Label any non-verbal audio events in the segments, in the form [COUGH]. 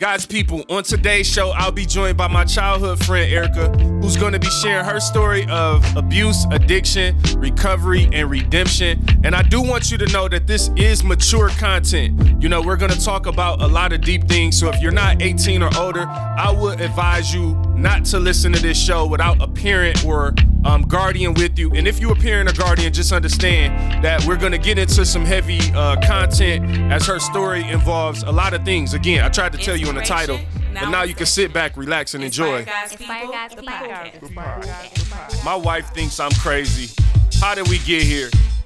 God's people, on today's show, I'll be joined by my childhood friend Erica, who's going to be sharing her story of abuse, addiction, recovery, and redemption. And I do want you to know that this is mature content. You know, we're going to talk about a lot of deep things. So if you're not 18 or older, I would advise you not to listen to this show without a parent or um, guardian with you. And if you a parent or guardian, just understand that we're going to get into some heavy uh, content as her story involves a lot of things. Again, I tried to tell you in the title, but now you can sit back, relax, and enjoy. My wife thinks I'm crazy. How did we get here?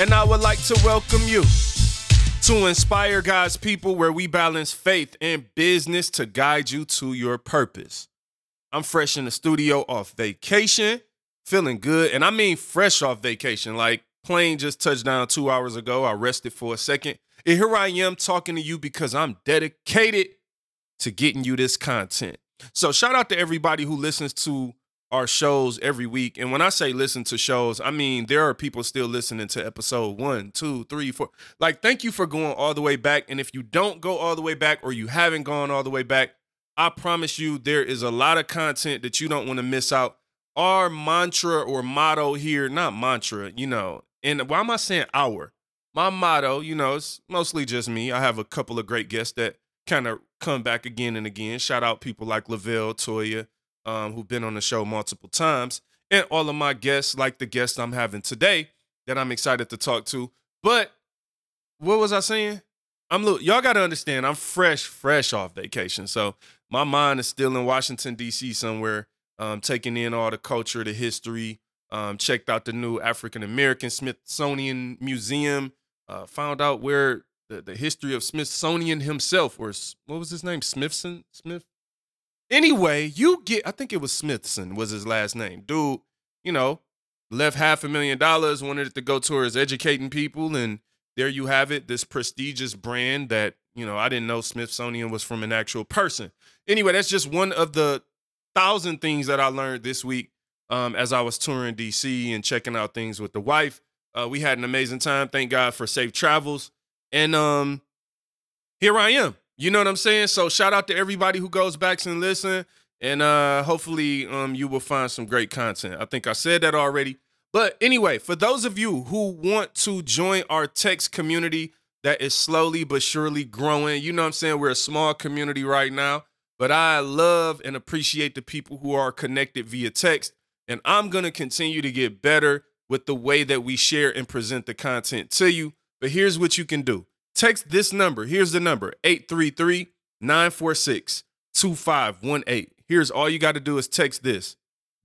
and I would like to welcome you to Inspire God's People, where we balance faith and business to guide you to your purpose. I'm fresh in the studio off vacation, feeling good, and I mean fresh off vacation. Like plane just touched down two hours ago. I rested for a second, and here I am talking to you because I'm dedicated to getting you this content. So shout out to everybody who listens to our shows every week. And when I say listen to shows, I mean there are people still listening to episode one, two, three, four. Like, thank you for going all the way back. And if you don't go all the way back or you haven't gone all the way back, I promise you there is a lot of content that you don't want to miss out. Our mantra or motto here, not mantra, you know, and why am I saying our? My motto, you know, it's mostly just me. I have a couple of great guests that kind of come back again and again. Shout out people like Lavelle, Toya, um, who've been on the show multiple times, and all of my guests, like the guest I'm having today, that I'm excited to talk to. But what was I saying? I'm look, y'all got to understand, I'm fresh, fresh off vacation, so my mind is still in Washington D.C. somewhere, um, taking in all the culture, the history. Um, checked out the new African American Smithsonian Museum. Uh, found out where the, the history of Smithsonian himself, or what was his name, Smithson, Smith, Anyway, you get, I think it was Smithson was his last name. Dude, you know, left half a million dollars, wanted it to go towards educating people. And there you have it, this prestigious brand that, you know, I didn't know Smithsonian was from an actual person. Anyway, that's just one of the thousand things that I learned this week um, as I was touring DC and checking out things with the wife. Uh, we had an amazing time. Thank God for safe travels. And um, here I am you know what I'm saying? So shout out to everybody who goes back and listen. And uh hopefully um you will find some great content. I think I said that already. But anyway, for those of you who want to join our text community that is slowly but surely growing, you know what I'm saying? We're a small community right now, but I love and appreciate the people who are connected via text. And I'm going to continue to get better with the way that we share and present the content to you. But here's what you can do Text this number. Here's the number 833 946 2518. Here's all you got to do is text this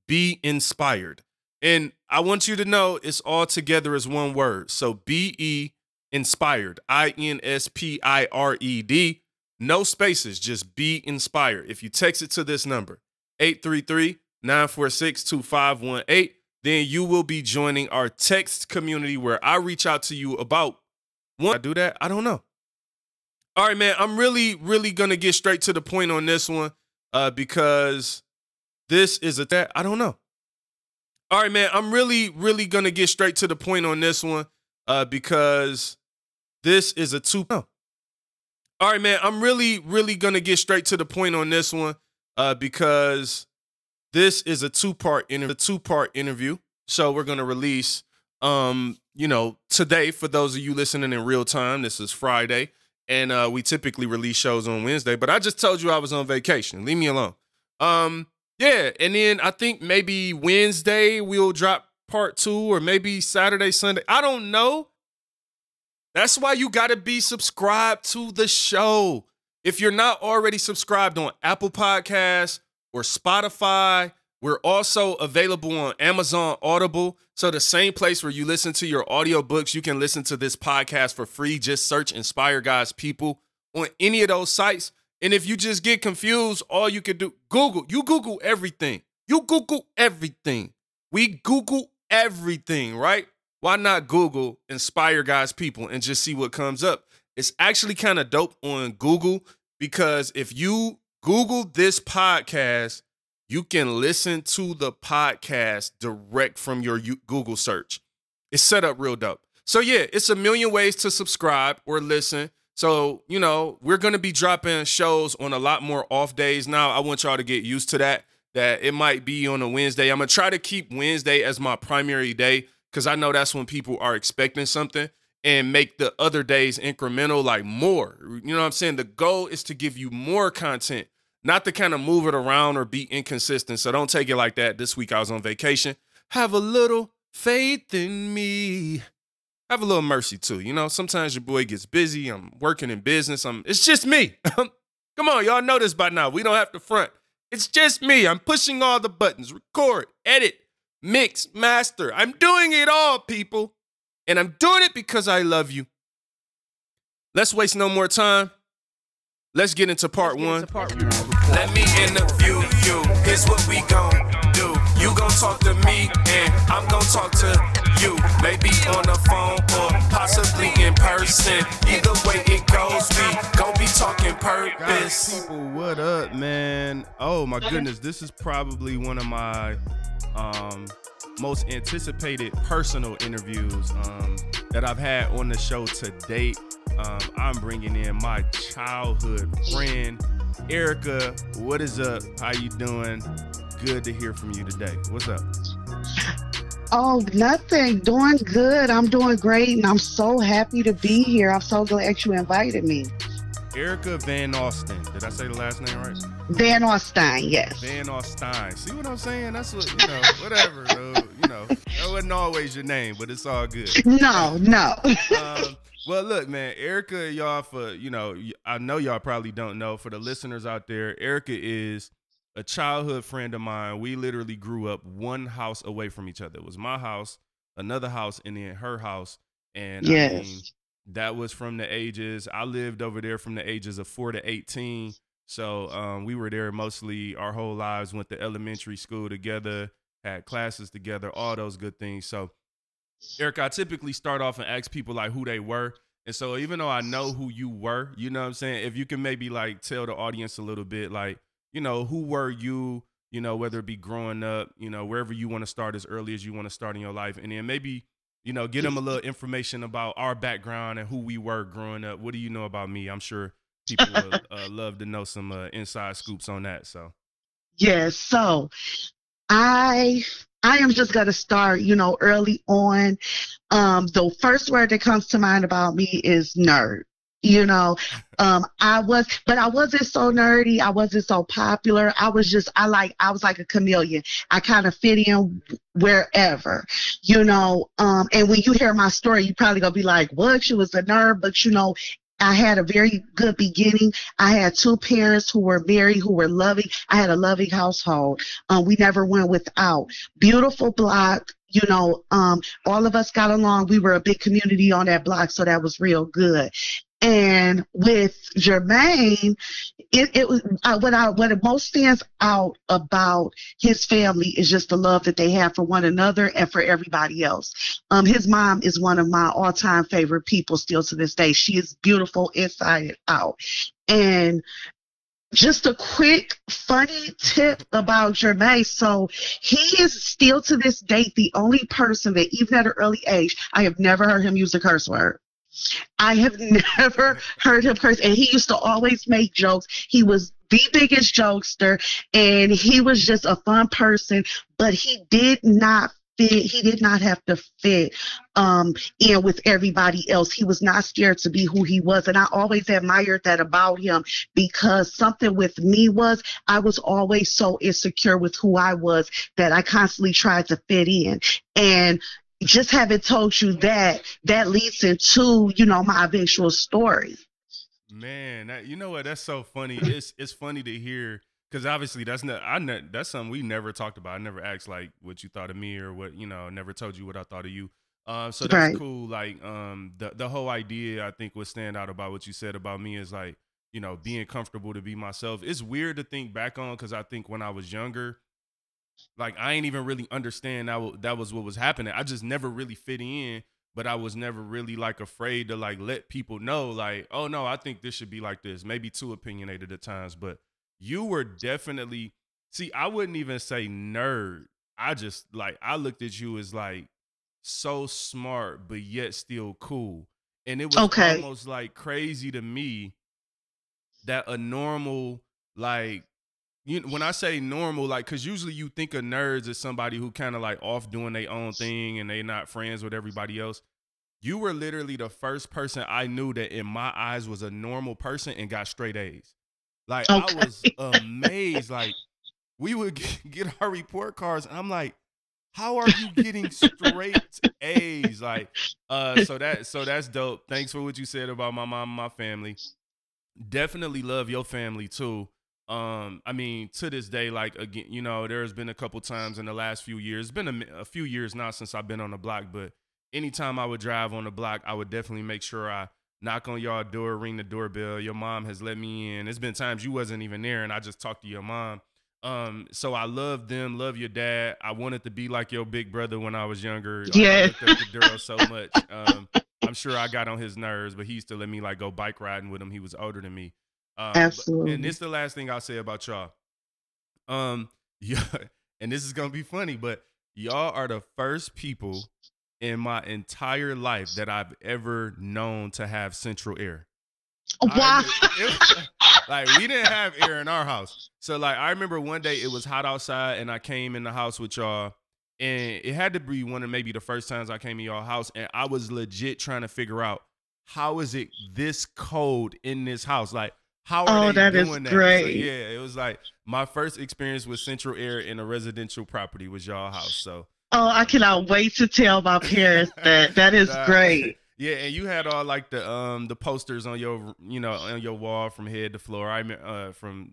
be inspired. And I want you to know it's all together as one word. So B E inspired, I N S P I R E D. No spaces, just be inspired. If you text it to this number, 833 946 2518, then you will be joining our text community where I reach out to you about one, I do that? I don't know. All right, man. I'm really, really gonna get straight to the point on this one, uh, because this is a that I don't know. All right, man. I'm really, really gonna get straight to the point on this one, uh, because this is a two. No. All right, man. I'm really, really gonna get straight to the point on this one, uh, because this is a two part interview. Two part interview. So we're gonna release um, you know, today, for those of you listening in real time, this is Friday, and uh, we typically release shows on Wednesday. But I just told you I was on vacation. Leave me alone. Um, yeah, and then I think maybe Wednesday we'll drop part two, or maybe Saturday, Sunday. I don't know. That's why you got to be subscribed to the show. If you're not already subscribed on Apple Podcasts or Spotify we're also available on Amazon Audible. So, the same place where you listen to your audiobooks, you can listen to this podcast for free. Just search Inspire God's People on any of those sites. And if you just get confused, all you can do, Google. You Google everything. You Google everything. We Google everything, right? Why not Google inspire God's people and just see what comes up? It's actually kind of dope on Google because if you Google this podcast, you can listen to the podcast direct from your Google search. It's set up real dope. So, yeah, it's a million ways to subscribe or listen. So, you know, we're going to be dropping shows on a lot more off days now. I want y'all to get used to that, that it might be on a Wednesday. I'm going to try to keep Wednesday as my primary day because I know that's when people are expecting something and make the other days incremental, like more. You know what I'm saying? The goal is to give you more content, not to kind of move it around or be inconsistent. So don't take it like that. This week I was on vacation. Have a little faith in me have a little mercy too. You know, sometimes your boy gets busy. I'm working in business. I'm it's just me. [LAUGHS] Come on, y'all know this by now. We don't have to front. It's just me. I'm pushing all the buttons. Record, edit, mix, master. I'm doing it all, people. And I'm doing it because I love you. Let's waste no more time. Let's get into part get one. Into part Let me interview you. Here's what we gon' do. You gon' talk to me, and I'm gon' talk to you. Maybe on the phone or possibly in person. Either way it goes, we gon' be talking purpose. people, what up, man? Oh my goodness, this is probably one of my um, most anticipated personal interviews um, that I've had on the show to date. Um, I'm bringing in my childhood friend, Erica. What is up? How you doing? Good to hear from you today. What's up? Oh, nothing. Doing good. I'm doing great, and I'm so happy to be here. I'm so glad you invited me. Erica Van Austin. Did I say the last name right? Van Austin, yes. Van Austin. See what I'm saying? That's what you know. [LAUGHS] Whatever. you know, that wasn't always your name, but it's all good. No, no. um, well, look, man, Erica, y'all for you know, I know y'all probably don't know. For the listeners out there, Erica is a childhood friend of mine. We literally grew up one house away from each other. It was my house, another house, and then her house. And yes. I mean, that was from the ages. I lived over there from the ages of four to eighteen. So um, we were there mostly our whole lives. Went to elementary school together, had classes together, all those good things. So, Eric, I typically start off and ask people like who they were. And so even though I know who you were, you know what I'm saying? If you can maybe like tell the audience a little bit, like you know, who were you, you know, whether it be growing up, you know, wherever you want to start as early as you want to start in your life. And then maybe, you know, get them a little information about our background and who we were growing up. What do you know about me? I'm sure people would [LAUGHS] uh, love to know some uh, inside scoops on that. So, yes. So I I am just going to start, you know, early on. Um, the first word that comes to mind about me is nerd you know? Um i was but i wasn't so nerdy. I wasn't so popular. I was just i like i was like a chameleon. I kind of fit in wherever you know? Um and when you hear my story you probably gonna be like what? She was a nerd but you know I had a very good beginning. I had two parents who were very, who were loving. I had a loving household. Um, we never went without. Beautiful block, you know, um, all of us got along. We were a big community on that block, so that was real good. And with Jermaine, it, it was what I what most stands out about his family is just the love that they have for one another and for everybody else. Um, his mom is one of my all-time favorite people still to this day. She is beautiful inside and out. And just a quick funny tip about Jermaine. So he is still to this date the only person that even at an early age I have never heard him use a curse word. I have [LAUGHS] never heard him curse, and he used to always make jokes. He was the biggest jokester, and he was just a fun person, but he did not fit he did not have to fit um in with everybody else he was not scared to be who he was and i always admired that about him because something with me was i was always so insecure with who i was that i constantly tried to fit in and just having told you that, that leads into, you know, my eventual story. Man, that, you know what? That's so funny. It's it's funny to hear because obviously that's not I ne- that's something we never talked about. I never asked like what you thought of me or what you know. Never told you what I thought of you. Uh, so that's right. cool. Like um, the the whole idea I think what stand out about what you said about me is like you know, being comfortable to be myself. It's weird to think back on because I think when I was younger, like I ain't even really understand that that was what was happening. I just never really fit in, but I was never really like afraid to like let people know like, oh no, I think this should be like this. Maybe too opinionated at times, but you were definitely see, I wouldn't even say nerd. I just like I looked at you as like so smart but yet still cool. And it was Okay. almost like crazy to me that a normal like you when I say normal, like, cause usually you think of nerds as somebody who kind of like off doing their own thing and they not friends with everybody else. You were literally the first person I knew that in my eyes was a normal person and got straight A's. Like I was amazed. Like we would [LAUGHS] get, get our report cards, and I'm like, how are you getting straight A's? Like, uh, so that so that's dope. Thanks for what you said about my mom and my family. Definitely love your family too. Um, I mean, to this day, like again, you know, there's been a couple times in the last few years. It's been a, a few years now since I've been on the block, but anytime I would drive on the block, I would definitely make sure I knock on y'all door, ring the doorbell. Your mom has let me in. It's been times you wasn't even there, and I just talked to your mom. Um, so I love them, love your dad. I wanted to be like your big brother when I was younger. Like, I Yeah. to [LAUGHS] Daryl so much. Um, I'm sure I got on his nerves, but he used to let me like go bike riding with him. He was older than me. Um, but- Absolutely. and this is the last thing I'll say about y'all. Um, [LAUGHS] yeah, and this is gonna be funny, but y'all are the first people in my entire life that I've ever known to have central air. I Wow. remember- it was- [LAUGHS] like we didn't have air in our house. So like I remember one day it was hot outside and I came in the house with y'all and it had to be one of maybe the first times I came in y'all house and I was legit trying to figure out how is it this cold in this house? Like how are Oh, they that is doing that? So, great. yeah, it was like my first experience with central air in a residential property was y'all house. So Oh, I cannot wait to tell my parents that. That is [LAUGHS] Nah. great. Yeah, and you had all like the um the posters on your you know on your wall from head to floor. I mean uh from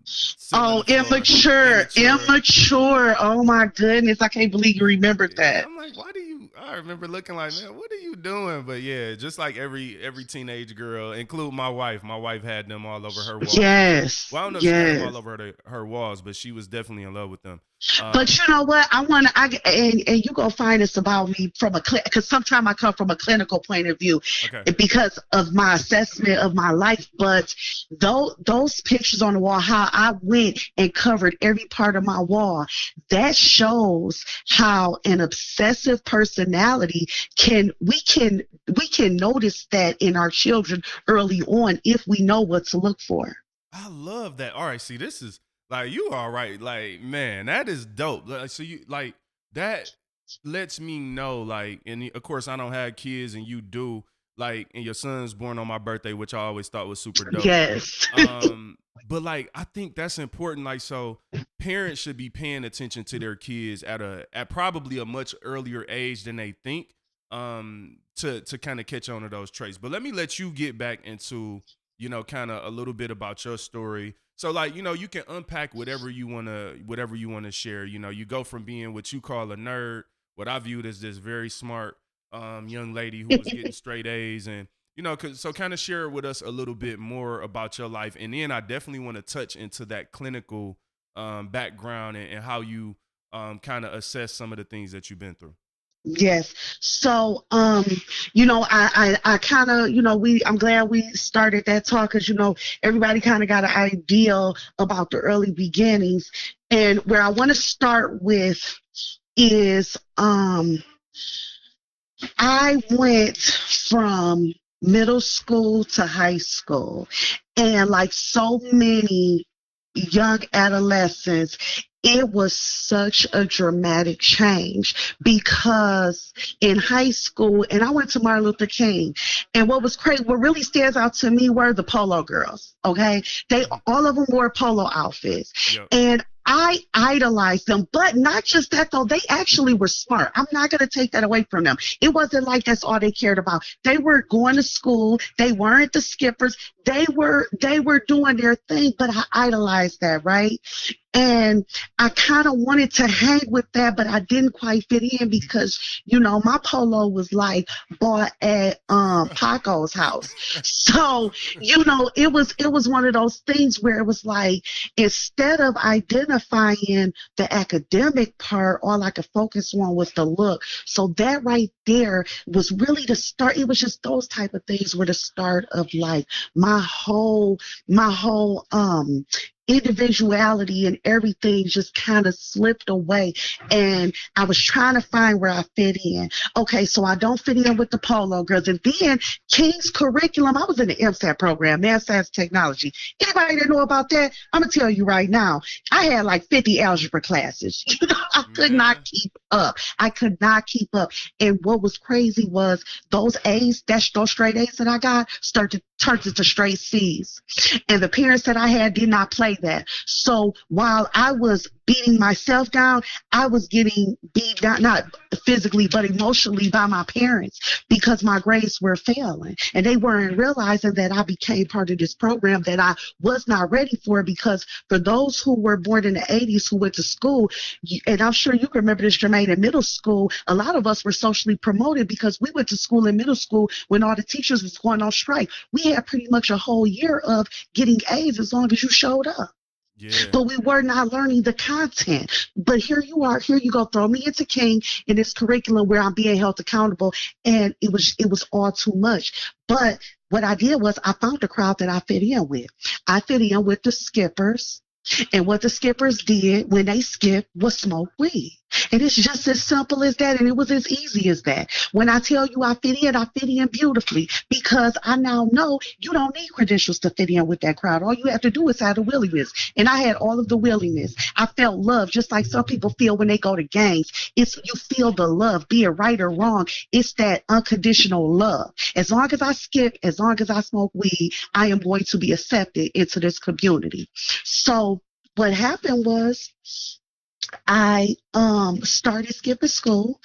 Oh, immature, Immature. immature. Oh my goodness, I can't believe you remembered that. I'm like, why do you? I remember looking like, man, what are you doing? But yeah, just like every every teenage girl, include my wife. My wife had them all over her walls. Yes, Well, I don't know if she had them yes. all over her, her walls, but she was definitely in love with them. Um, But you know what? I want to, I, and, and you gonna find this about me from a, because sometimes I come from a clinical point of view okay, because of my assessment of my life. But those, those pictures on the wall, how I went and covered every part of my wall, that shows how an obsessive personality can, we can, we can notice that in our children early on if we know what to look for. I love that. All right, see, this is like you all right. Like, man, that is dope. Like, so you like that lets me know, like, and of course I don't have kids and you do, like, and your son's born on my birthday, which I always thought was super dope. Yes. [LAUGHS] um, but like I think that's important. Like, so parents should be paying attention to their kids at a at probably a much earlier age than they think. Um, to to kind of catch on to those traits. But let me let you get back into you know kind of a little bit about your story. So like you know you can unpack whatever you wanna whatever you wanna share. You know you go from being what you call a nerd, what I viewed as this very smart um young lady who was getting [LAUGHS] straight A's and you know, so kind of share with us a little bit more about your life, and then I definitely want to touch into that clinical um, background and, and how you um, kind of assess some of the things that you've been through. Yes. So, um, you know, I, I, I kind of, you know, we, I'm glad we started that talk because, you know, everybody kind of got an idea about the early beginnings. And where I want to start with is, um, I went from middle school to high school. And like so many young adolescents, it was such a dramatic change because in high school, and I went to Martin Luther King, and what was crazy, what really stands out to me were the polo girls. Okay, they all of them wore polo outfits, Yep. and I idolized them. But not just that though, they actually were smart. I'm not gonna take that away from them. It wasn't like that's all they cared about. They were going to school. They weren't the skippers. They were they were doing their thing. But I idolized that, right? And I kind of wanted to hang with that, but I didn't quite fit in because, you know, my polo was like bought at um Paco's house. So, you know, it was it was one of those things where it was like instead of identifying the academic part, all I could focus on was the look. So that right there was really the start. It was just those type of things were the start of like my whole my whole um individuality and everything just kind of slipped away and I was trying to find where I fit in. Okay, so I don't fit in with the polo girls. And then King's curriculum, I was in the MSAT program, Math Science Technology. Anybody that know about that, I'm gonna tell you right now, I had like 50 algebra classes. [LAUGHS] You know, I could not mm-hmm. keep up. I could not keep up. And what was crazy was those A's, that those straight A's that I got started turned into straight C's. And the parents that I had did not play that. So while I was beating myself down, I was getting beat down, not physically, but emotionally by my parents because my grades were failing. And they weren't realizing that I became part of this program that I was not ready for because for those who were born in the 80s who went to school, and I'm sure you can remember this, Jermaine, in middle school, a lot of us were socially promoted because we went to school in middle school when all the teachers was going on strike. We had pretty much a whole year of getting A's as long as you showed up. Yeah. But we were not learning the content. But here you are, here you go, throw me into King in this curriculum where I'm being held accountable, and it was it was all too much. But what I did was I found a crowd that I fit in with. I fit in with the skippers, and what the skippers did when they skipped was smoke weed. And it's just as simple as that. And it was as easy as that. When I tell you I fit in, I fit in beautifully because I now know you don't need credentials to fit in with that crowd. All you have to do is have the willingness. And I had all of the willingness. I felt love just like some people feel when they go to games. It's you feel the love, be it right or wrong. It's that unconditional love. As long as I skip, as long as I smoke weed, I am going to be accepted into this community. So what happened was I um started skipping school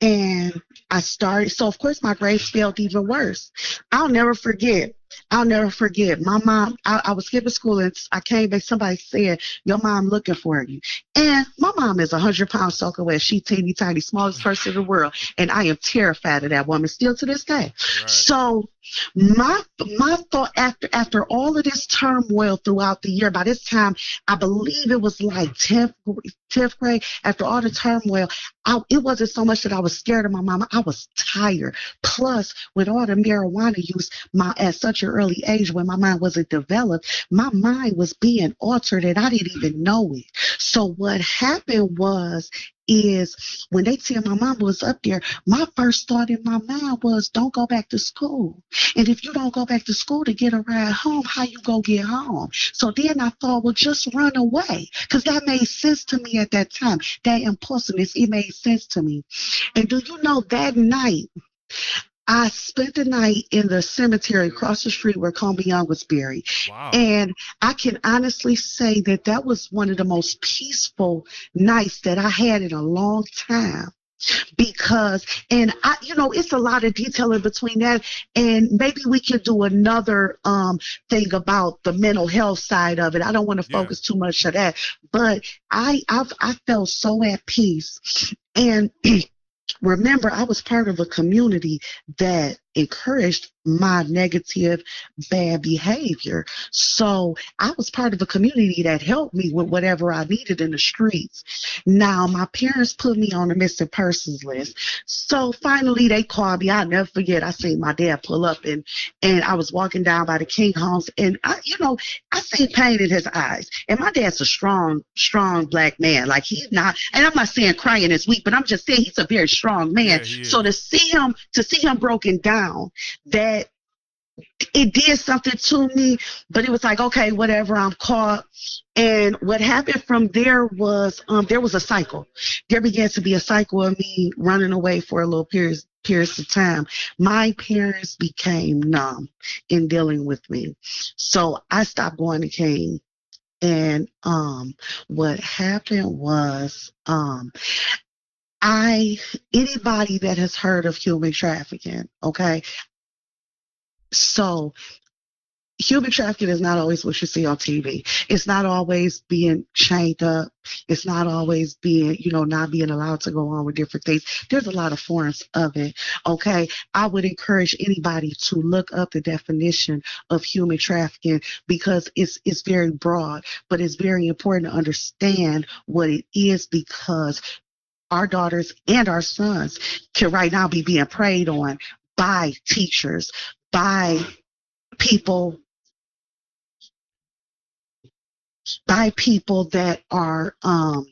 and I started so of course my grades felt even worse. I'll never forget. I'll never forget. My mom, I, I was skipping school and I came back. Somebody said, Your mom looking for you. And my mom is a 100 pounds soaker wet. She's teeny tiny, smallest person in the world. And I am terrified of that woman still to this day. Right. So my my thought after after all of this turmoil throughout the year, by this time I believe it was like 10th 10th grade. After all the turmoil, I, it wasn't so much that I was scared of my mama. I was tired. Plus, with all the marijuana use, my at such an early age when my mind wasn't developed, my mind was being altered and I didn't even know it. So what happened was is when they tell my mom was up there, my first thought in my mind was, don't go back to school. And if you don't go back to school to get a ride home, how you go get home? So then I thought, well, just run away. Because that made sense to me at that time. That impulsiveness, it made sense to me. And do you know that night, I spent the night in the cemetery across the street where Coleman Young was buried. Wow. And I can honestly say that that was one of the most peaceful nights that I had in a long time because and i you know it's a lot of detail in between that and maybe we could do another um thing about the mental health side of it i don't want to focus yeah. too much on that but i I've, i felt so at peace and [CLEARS THROAT] remember i was part of a community that encouraged my negative bad behavior. So I was part of a community that helped me with whatever I needed in the streets. Now my parents put me on the missing persons list. So finally they called me. I'll never forget. I seen my dad pull up and and I was walking down by the King homes and I you know, I seen pain in his eyes. And my dad's a strong, strong black man. Like he's not and I'm not saying crying is weak, but I'm just saying he's a very strong man. Yeah, so to see him to see him broken down, that it did something to me, but it was like, okay, whatever, I'm caught. And what happened from there was um, there was a cycle. There began to be a cycle of me running away for a little period periods of time. My parents became numb in dealing with me. So I stopped going to King. And um, what happened was um, I anybody that has heard of human trafficking, okay, so human trafficking is not always what you see on TV. It's not always being chained up. It's not always being, you know, not being allowed to go on with different things. There's a lot of forms of it. Okay. I would encourage anybody to look up the definition of human trafficking because it's it's very broad, but it's very important to understand what it is because our daughters and our sons can right now be being preyed on by teachers, by people by people that are um,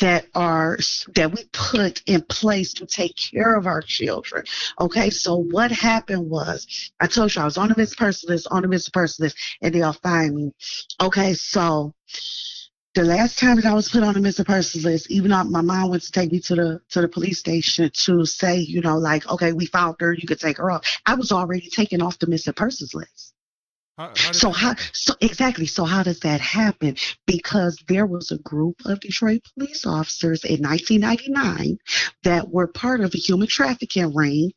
that are that we put in place to take care of our children. Okay, so what happened was I told you I was on a Mr. Person list, on a Mr. Person list, and they'll find me. Okay, so the last time that I was put on a Mr. Person list, even though my mom went to take me to the to the police station to say, you know, like, okay, we found her, you could take her off. I was already taken off the Mr. Persons list. How, how so how so exactly so how does that happen? Because there was a group of Detroit police officers in 1999 that were part of a human trafficking ring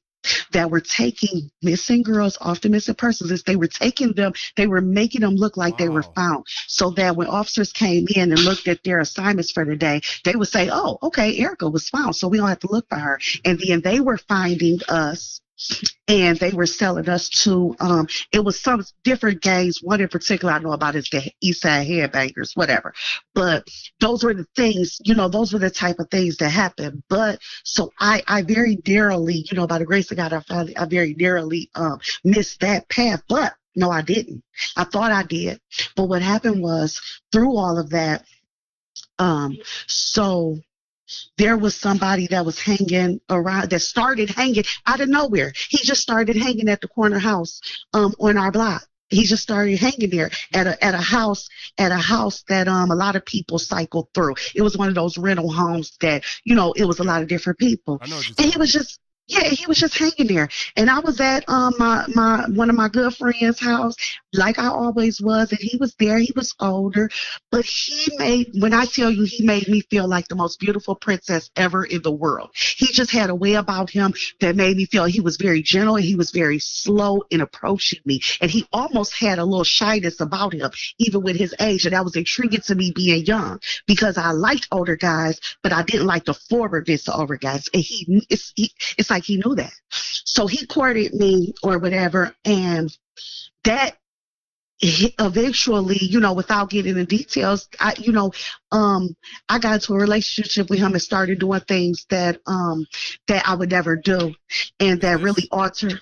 that were taking missing girls off the missing persons. They were taking them, they were making them look like wow. they were found. So that when officers came in and looked at their assignments for the day, they would say, Oh, okay, Erica was found, so we don't have to look for her. And then they were finding us and they were selling us to um it was some different gangs. One in particular i know about is the east side headbangers whatever. But those were the things you know those were the type of things that happened. But so i i very dearly you know by the grace of god i found i very dearly um missed that path. But no i didn't. I thought i did. But what happened was through all of that um so there was somebody that was hanging around that started hanging out of nowhere. He just started hanging at the corner house um, on our block. He just started hanging there at a at a house at a house that um a lot of people cycled through. It was one of those rental homes that you know it was a lot of different people, and he was just yeah, he was just hanging there. And I was at um my my one of my good friends' house, like I always was, and he was there. He was older, but he made when I tell you he made me feel like the most beautiful princess ever in the world. He just had a way about him that made me feel he was very gentle and he was very slow in approaching me. And he almost had a little shyness about him, even with his age. And that was intriguing to me being young because I liked older guys, but I didn't like the forwardness of older guys. And he it's he, it's like like he knew that. So he courted me or whatever, and that eventually, you know, without getting the details, I, you know, um, I got into a relationship with him and started doing things that, um, that I would never do, and that really altered.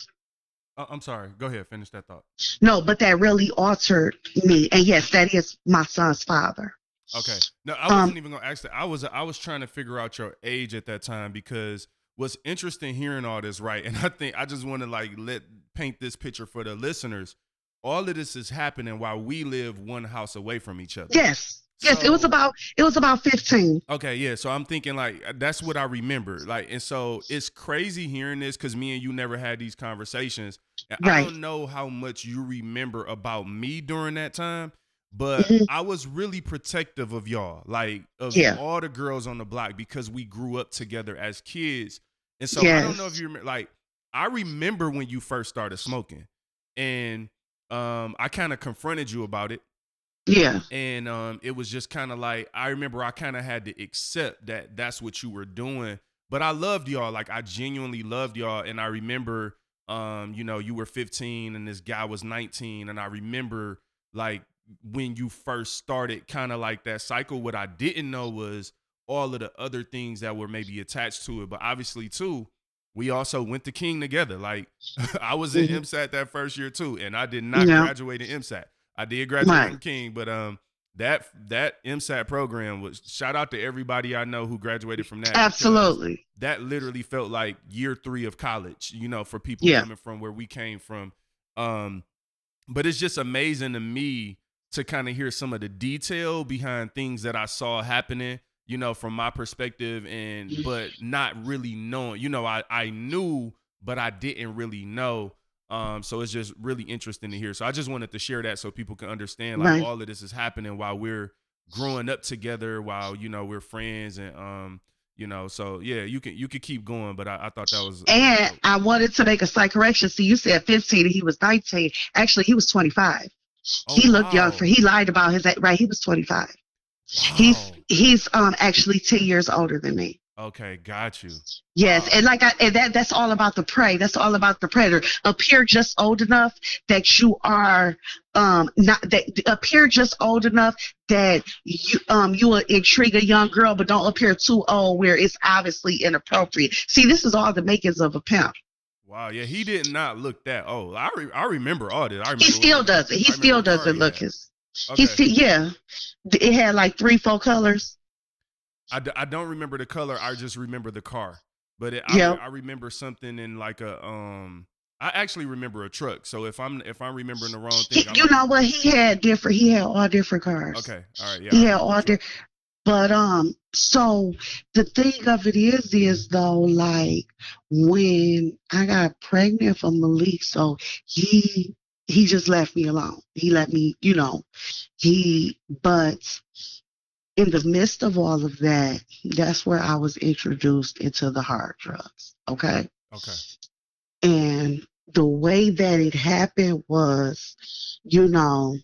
Uh, I'm sorry. Go ahead. Finish that thought. No, but that really altered me, and yes, that is my son's father. Okay. No, I wasn't um, even gonna ask that. I was I was trying to figure out your age at that time because what's interesting hearing all this, right? [LAUGHS] And I think I just want to like let paint this picture for the listeners. All of this is happening while we live one house away from each other. Yes. Yes, so, it was about it was about 15. Okay, yeah. So I'm thinking like that's what I remember. Like and so it's crazy hearing this cuz me and you never had these conversations. And right. I don't know how much you remember about me during that time, but mm-hmm. I was really protective of y'all, like of yeah. all the girls on the block because we grew up together as kids. And so yes. I don't know if you remember, like I remember when you first started smoking, and um, I kind of confronted you about it. Yeah. And um, it was just kind of like I remember I kind of had to accept that that's what you were doing. But I loved y'all, like I genuinely loved y'all, and I remember, um, you know, you were 15 and this guy was 19, and I remember like when you first started, kind of like that cycle. What I didn't know was all of the other things that were maybe attached to it. But obviously, too, we also went to King together. Like [LAUGHS] I was in mm-hmm. MSAT that first year too, and I did not yeah. graduate in MSAT. I did graduate right. from King, but um, that that MSAT program was shout out to everybody I know who graduated from that. Absolutely, that literally felt like year three of college. You know, for people yeah. coming from where we came from. Um, but it's just amazing to me to kind of hear some of the detail behind things that I saw happening you know, from my perspective and mm-hmm. but not really knowing, you know, I I knew but I didn't really know. Um, so it's just really interesting to hear. So I just wanted to share that so people can understand like right. all of this is happening while we're growing up together, while you know we're friends and um you know. So yeah, you can you could keep going, but I, I thought that was. And I wanted to make a slight correction. See, you said 15 and he was 19. Actually, he was 25. Oh, he looked wow. young for he lied about his right. He was 25. He's Wow. he's um actually 10 years older than me. okay. Got you. Yes, and like I and that that's all about the prey. That's all about the predator. Appear just old enough that you are um not that appear just old enough that you um you will intrigue a young girl, but don't appear too old where it's obviously inappropriate. See, this is all the makings of a pimp. Wow. Yeah, he did not look that old. I re- I remember all this. I remember He what- still doesn't. He still remember what car doesn't he look his. Okay. He still yeah. It had like three, four colors. I, d- I don't remember the color. I just remember the car. But it. I, I remember something in like a um. I actually remember a truck. So if I'm if I'm remembering the wrong He, thing, I'm you know what? He had different. He had all different cars. okay. All right. Yeah. He had all different. But um, so the thing of it is, is though, like when I got pregnant for Malik, so he he just left me alone. He let me, you know, he. But in the midst of all of that, that's where I was introduced into the hard drugs. Okay. Okay. And the way that it happened was, you know,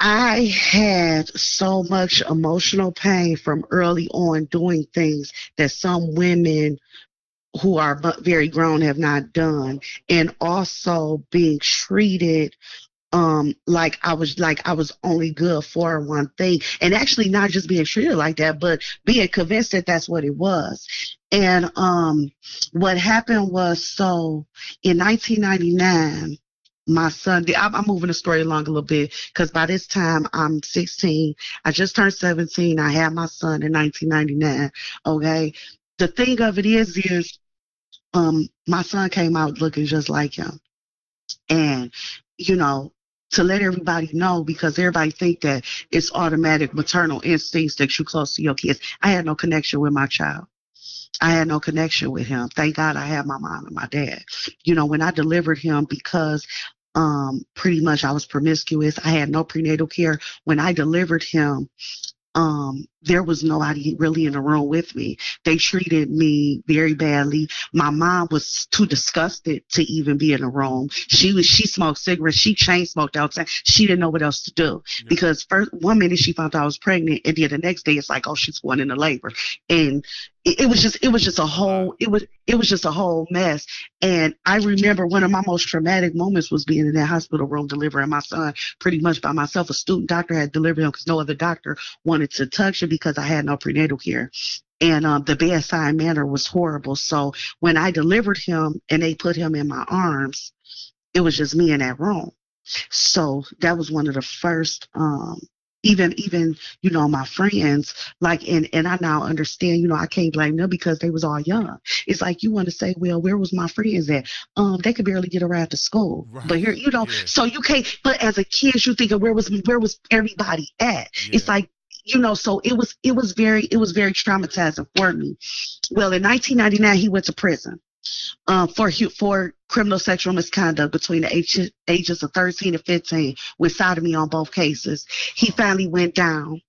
I had so much emotional pain from early on doing things that some women who are very grown have not done, and also being treated um like I was like I was only good for one thing and actually not just being treated like that but being convinced that that's what it was. And um what happened was so in 1999 my son I'm, moving the story along a little bit because by this time i'm 16 i just turned 17 i had my son in 1999 okay? The thing of it is is um my son came out looking just like him. And you know to let everybody know because everybody think that it's automatic maternal instincts that you close to your kids. I had no connection with my child. I had no connection with him. Thank God I had my mom and my dad. You know, when I delivered him because um pretty much I was promiscuous, I had no prenatal care. When I delivered him, um there was nobody really in the room with me. They treated me very badly. My mom was too disgusted to even be in the room. She was she smoked cigarettes, she chain smoked outside. She didn't know what else to do Yeah. because first one minute she found out I was pregnant, and then the next day it's like, oh, she's going into labor, and it, it was just it was just a whole it was it was just a whole mess. And I remember one of my most traumatic moments was being in that hospital room delivering my son pretty much by myself. A student doctor had delivered him because no other doctor wanted to touch him because I had no prenatal care. And um, the bedside manner was horrible. So when I delivered him and they put him in my arms, it was just me in that room. So that was one of the first um even even you know my friends like and and I now understand you know I can't blame them because they was all young. It's like you want to say well where was my friends at? Um they could barely get around to school. Right. But here you know Yeah. so you can't but as a kid you thinking where was where was everybody at? It's like you know so it was it was very it was very traumatizing for me. Well in 1999 he went to prison uh, for for criminal sexual misconduct between the age, ages of 13 and 15 with sodomy on both cases. He finally went down.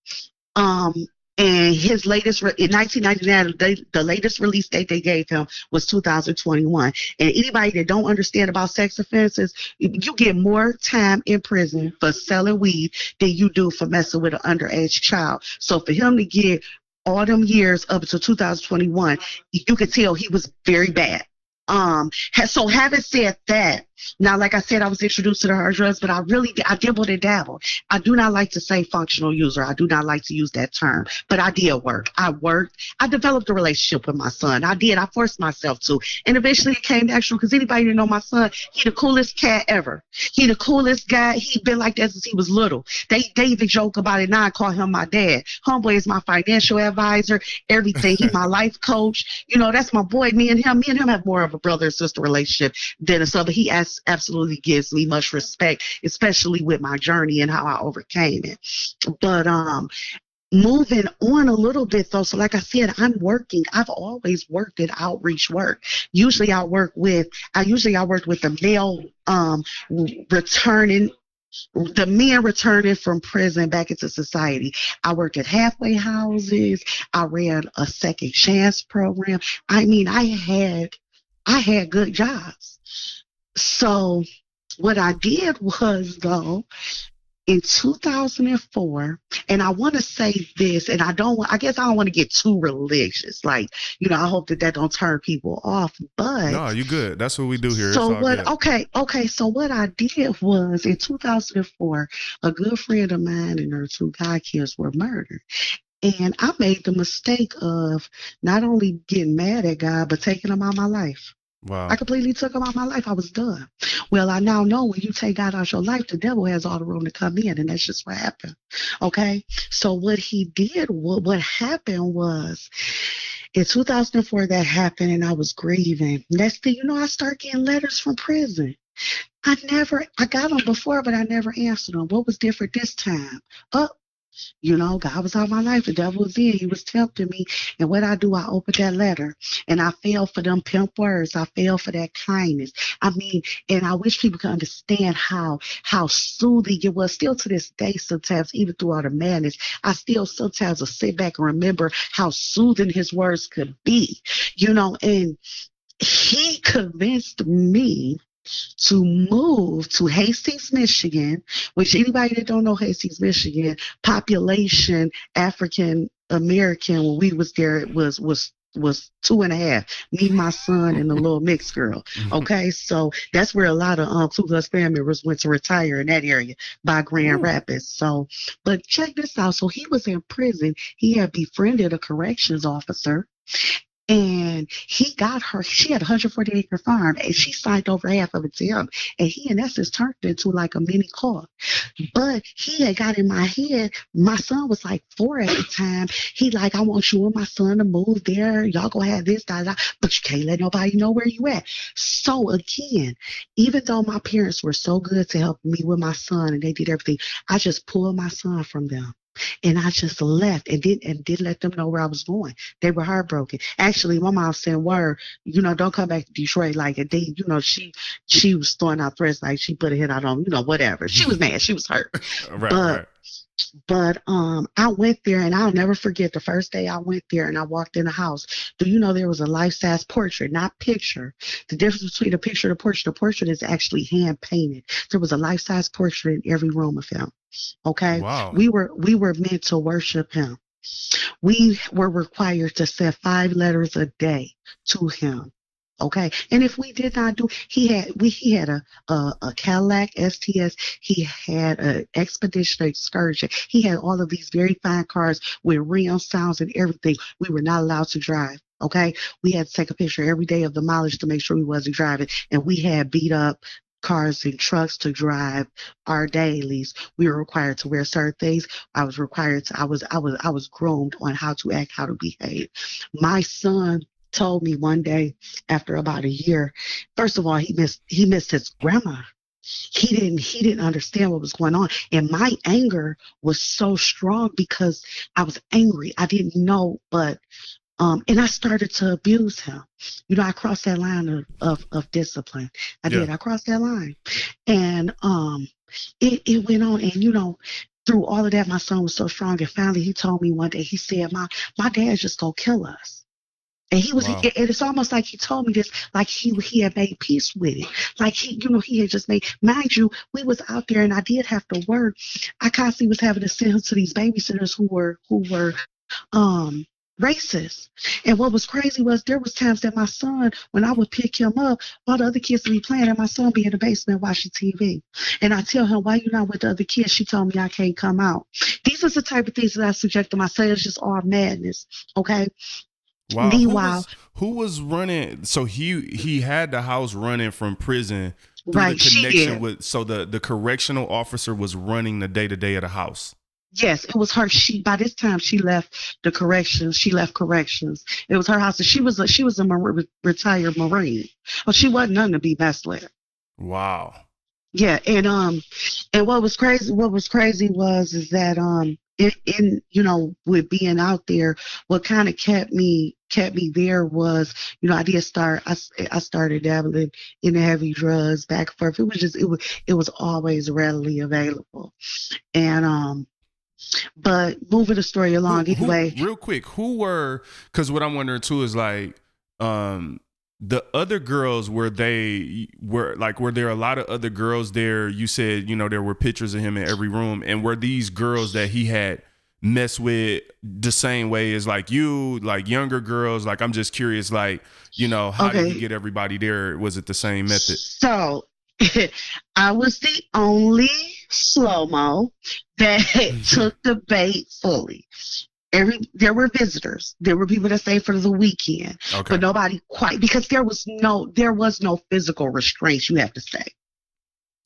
Um, and his latest re- in 1999, they, the latest release date they gave him was 2021. And anybody that don't understand about sex offenses, you get more time in prison for selling weed than you do for messing with an underage child. So for him to get all them years up until 2021, you could tell he was very bad. Um, so having said that, now like I said, I was introduced to the hard drugs, but I really I dibbled and dabbled. I do not like to say functional user. I do not like to use that term, but I did work. I worked. I developed a relationship with my son. I did. I forced myself to, and eventually it came natural. Because anybody that know my son, he the coolest cat ever. He the coolest guy. He been like that since he was little. They they even joke about it now. I call him my dad. Homeboy is my financial advisor. Everything. He my [LAUGHS] life coach. You know that's my boy. Me and him. Me and him have more of a brother and sister relationship than. But he absolutely gives me much respect, especially with my journey and how I overcame it. But um moving on a little bit though so like i said i'm working i've always worked in outreach work usually i work with i usually i work with the male um returning the men returning from prison back into society. I worked at halfway houses. I ran a second chance program. I mean, I had I had good jobs. So what I did was though, in 2004 and i want to say this and i don't i guess i don't want to get too religious like you know i hope that that don't turn people off but no you good that's what we do here so what good. okay okay so what i did was in 2004 a good friend of mine and her two guy kids were murdered and i made the mistake of not only getting mad at god but taking him out of my life Wow. I completely took him out of my life. I was done. Well, I now know when you take God out of your life, the devil has all the room to come in, and that's just what happened. Okay. So what he did, what what happened was in 2004 that happened, and I was grieving. Next thing you know, I start getting letters from prison. I never, I got them before, but I never answered them. What was different this time? Oh, you know, God was out my life. The devil was in. He was tempting me. And what I do, I opened that letter and I fell for them pimp words. I fell for that kindness. I mean, and I wish people could understand how how soothing it was. Still to this day, sometimes, even through all the madness, I still sometimes will sit back and remember how soothing his words could be. You know, and he convinced me to move to Hastings, Michigan, which anybody that don't know Hastings, Michigan, population African American when we was there it was was was two and a half. Me, my son, and the little mixed girl. Mm-hmm. Okay, so that's where a lot of um Ku Klux family members went to retire in that area by Grand Ooh. Rapids. So, but check this out. So he was in prison. He had befriended a corrections officer, and he got her she had a 140 acre farm and she signed over half of it to him. And he in essence turned into like a mini car but he had got in my head my son was like four at the time. He like i want you and my son to move there. Y'all gonna have this da, da, but you can't let nobody know where you at. So again even though my parents were so good to help me with my son and they did everything i just pulled my son from them and I just left and didn't and didn't let them know where I was going. They were heartbroken. Actually, my mom said, "Word, you know, don't come back to Detroit." Like, and they, you know, she she was throwing out threats like she put a hit out on, you know, whatever. She was mad. She was hurt. [LAUGHS] right, but, right. But um, I went there and I'll never forget the first day I went there and I walked in the house. Do you know there was a life size portrait, not picture? The difference between a picture and a portrait, the portrait is actually hand painted. There was a life size portrait in every room of him. Okay. Wow. We were we were meant to worship him. We were required to send five letters a day to him. Okay, and if we did not do, he had we he had a a, a Cadillac STS, he had an Expedition Excursion, he had all of these very fine cars with rims, sounds, and everything. We were not allowed to drive. Okay, we had to take a picture every day of the mileage to make sure we wasn't driving, and we had beat up cars and trucks to drive our dailies. We were required to wear certain things. I was required to I was I was I was groomed on how to act, how to behave. My son told me one day after about a year, first of all, he missed he missed his grandma. He didn't he didn't understand what was going on. And my anger was so strong because I was angry. I didn't know, but um, and I started to abuse him. You know, I crossed that line of, of, of discipline. I yeah. did. I crossed that line. And um, it, it went on. And, you know, through all of that, my son was so strong. And finally, he told me one day, he said, my, my dad's just going to kill us. And he was, wow. it, it's almost like he told me this, like he he had made peace with it. Like he, you know, he had just made, mind you, we was out there and I did have to work. I constantly was having to send him to these babysitters who were, who were, um, racist. And what was crazy was there was times that my son, when I would pick him up, all the other kids would be playing and my son be in the basement watching TV. And I tell him, why you not with the other kids? She told me I can't come out. These are the type of things that I subject to myself. It's just all madness. Okay. Wow. Meanwhile, who was, who was, running? So he he had the house running from prison through right, the connection with. So the the correctional officer was running the day to day of the house. Yes, it was her. She by this time she left the corrections. She left corrections. It was her house. And she was a she was a mar- retired marine. Well, she wasn't nothing to be messed with. Wow. Yeah, and um, and what was crazy, what was crazy was is that um, in, in you know with being out there what kind of kept me kept me there was you know i did start I, I started dabbling in heavy drugs back and forth it was just it was it was always readily available and um but moving the story along Who- who- anyway real quick, who were? Because what I'm wondering too is like, um, the other girls were they were like were there a lot of other girls there? You said you know there were pictures of him in every room, and were these girls that he had messed with the same way as like you, like younger girls? Like I'm just curious, like you know how did you get everybody there? Was it the same method? So [LAUGHS] I was the only slow mo that mm-hmm. took the bait fully. Every there were visitors. There were people that stayed for the weekend, Okay, but nobody quite because there was no there was no physical restraints. You have to say.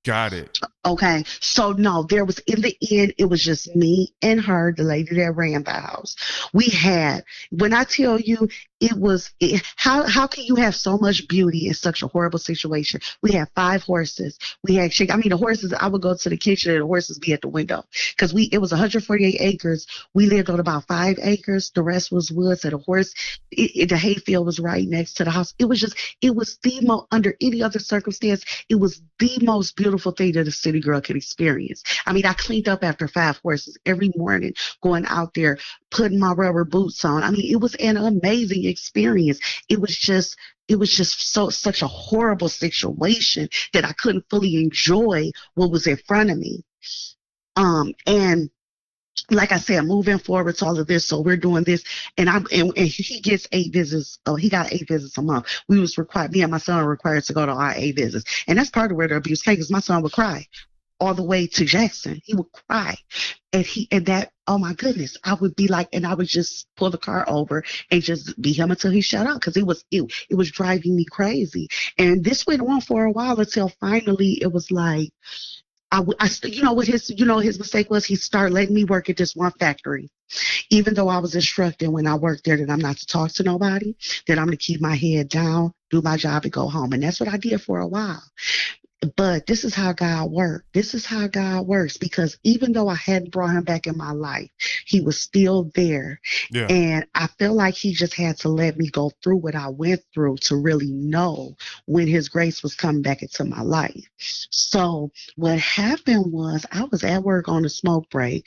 got it. Okay, so no, there was in the end, it was just me and her, the lady that ran the house. We had, when I tell you, it was how how can you have so much beauty in such a horrible situation? We had five horses. We had. I mean, the horses. I would go to the kitchen and the horses be at the window because we it was 148 acres. We lived on about five acres. The rest was woods. And the horse, it, it, the hayfield was right next to the house. It was just it was the most under any other circumstance it was the most beautiful thing that a city girl could experience. I mean, I cleaned up after five horses every morning, going out there, putting my rubber boots on. I mean, it was an amazing experience. It was just it was just so such a horrible situation that I couldn't fully enjoy what was in front of me. Um and like I said, moving forward to all of this, so we're doing this, and I'm and, and he gets eight visits. Oh, he got eight visits a month. We was required, me and my son are required to go to our eight visits, and that's part of where the abuse came. Because my son would cry all the way to Jackson. He would cry, and he and that. Oh my goodness, I would be like, and I would just pull the car over and just be him until he shut up because it was it, it was driving me crazy. And this went on for a while until finally it was like. I, I you know what his, you know his mistake was. He started letting me work at this one factory, even though I was instructed when I worked there that I'm not to talk to nobody, that I'm gonna keep my head down, do my job, and go home. And that's what I did for a while. But this is how God worked. This is how God works because even though I hadn't brought him back in my life, he was still there. Yeah. And I feel like he just had to let me go through what I went through to really know when his grace was coming back into my life. So what happened was I was at work on a smoke break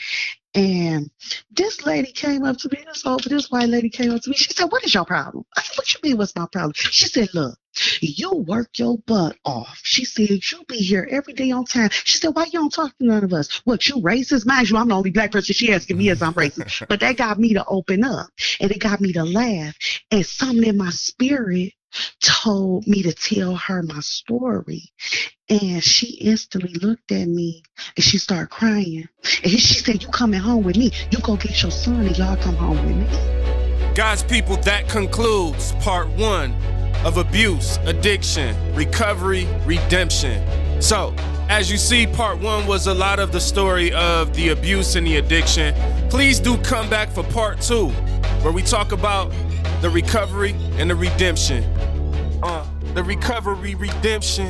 and this lady came up to me, this over this white lady came up to me. She said, What is your problem? I said, What you mean what's my problem? She said, Look, you work your butt off. She said, You be here every day on time. She said, Why you don't talk to none of us? What, you racist? Mind you, I'm the only black person she asking me as I'm racist. [LAUGHS] But that got me to open up and it got me to laugh. And something in my spirit told me to tell her my story. And she instantly looked at me and she started crying. And she said, You coming home with me. You go get your son and y'all come home with me. God's people, that concludes part one of abuse, addiction, recovery, redemption. So, as you see, part one was a lot of the story of the abuse and the addiction. Please do come back for part two, where we talk about the recovery and the redemption. Uh, the recovery, redemption.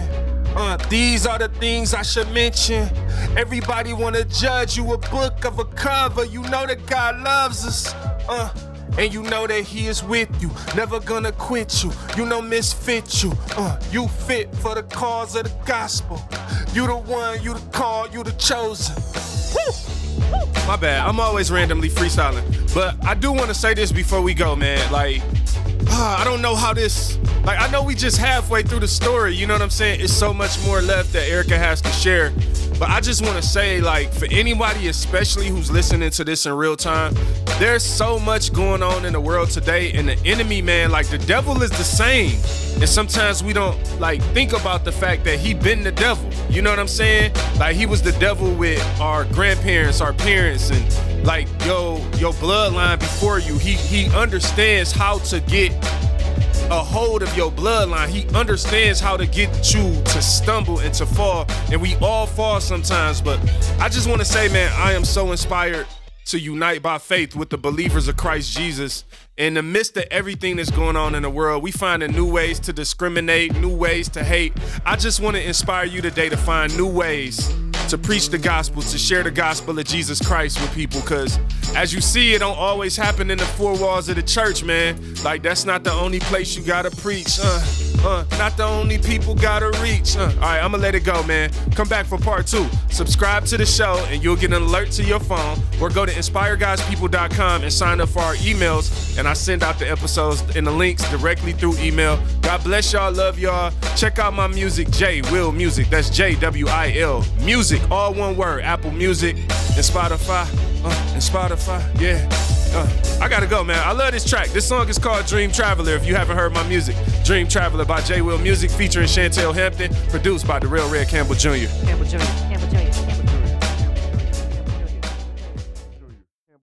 Uh, these are the things I should mention. Everybody wanna judge you a book of a cover. You know that God loves us. Uh, and you know that he is with you, never gonna quit you. You know misfit you. Uh, you fit for the cause of the gospel. You the one, you the called, you the chosen. My bad. I'm always randomly freestyling. But I do want to say this before we go, man. Like, ah, [SIGHS] I don't know how this. Like, I know we just halfway through the story. You know what I'm saying? It's so much more left that Erica has to share. But I just want to say, like, for anybody, especially who's listening to this in real time, there's so much going on in the world today. And the enemy, man, like, the devil is the same. And sometimes we don't, like, think about the fact that he been the devil. You know what I'm saying? Like, he was the devil with our grandparents, our parents, and, like, yo, your bloodline before you. He, he understands how to get a hold of your bloodline. He understands how to get you to stumble and to fall. And we all fall sometimes. But I just want to say, man, I am so inspired to unite by faith with the believers of Christ Jesus. In the midst of everything that's going on in the world, we finding new ways to discriminate, new ways to hate. I just want to inspire you today to find new ways to preach the gospel, to share the gospel of Jesus Christ with people. Cause as you see, it don't always happen in the four walls of the church, man. Like that's not the only place you gotta preach. Uh, uh, not the only people gotta reach. Uh. All right, I'm gonna let it go, man. Come back for part two. Subscribe to the show, and you'll get an alert to your phone. Or go to inspiregodspeople.com and sign up for our emails. And I send out the episodes and the links directly through email. God bless y'all. Love y'all. Check out my music, J Will Music. That's J W I L Music, all one word. Apple Music and Spotify. Uh, and Spotify, yeah. Uh, I gotta go, man. I love this track. This song is called Dream Traveler. If you haven't heard my music, Dream Traveler by J Will Music featuring Chantel Hampton, produced by the real Red Campbell Jr. Campbell Jr.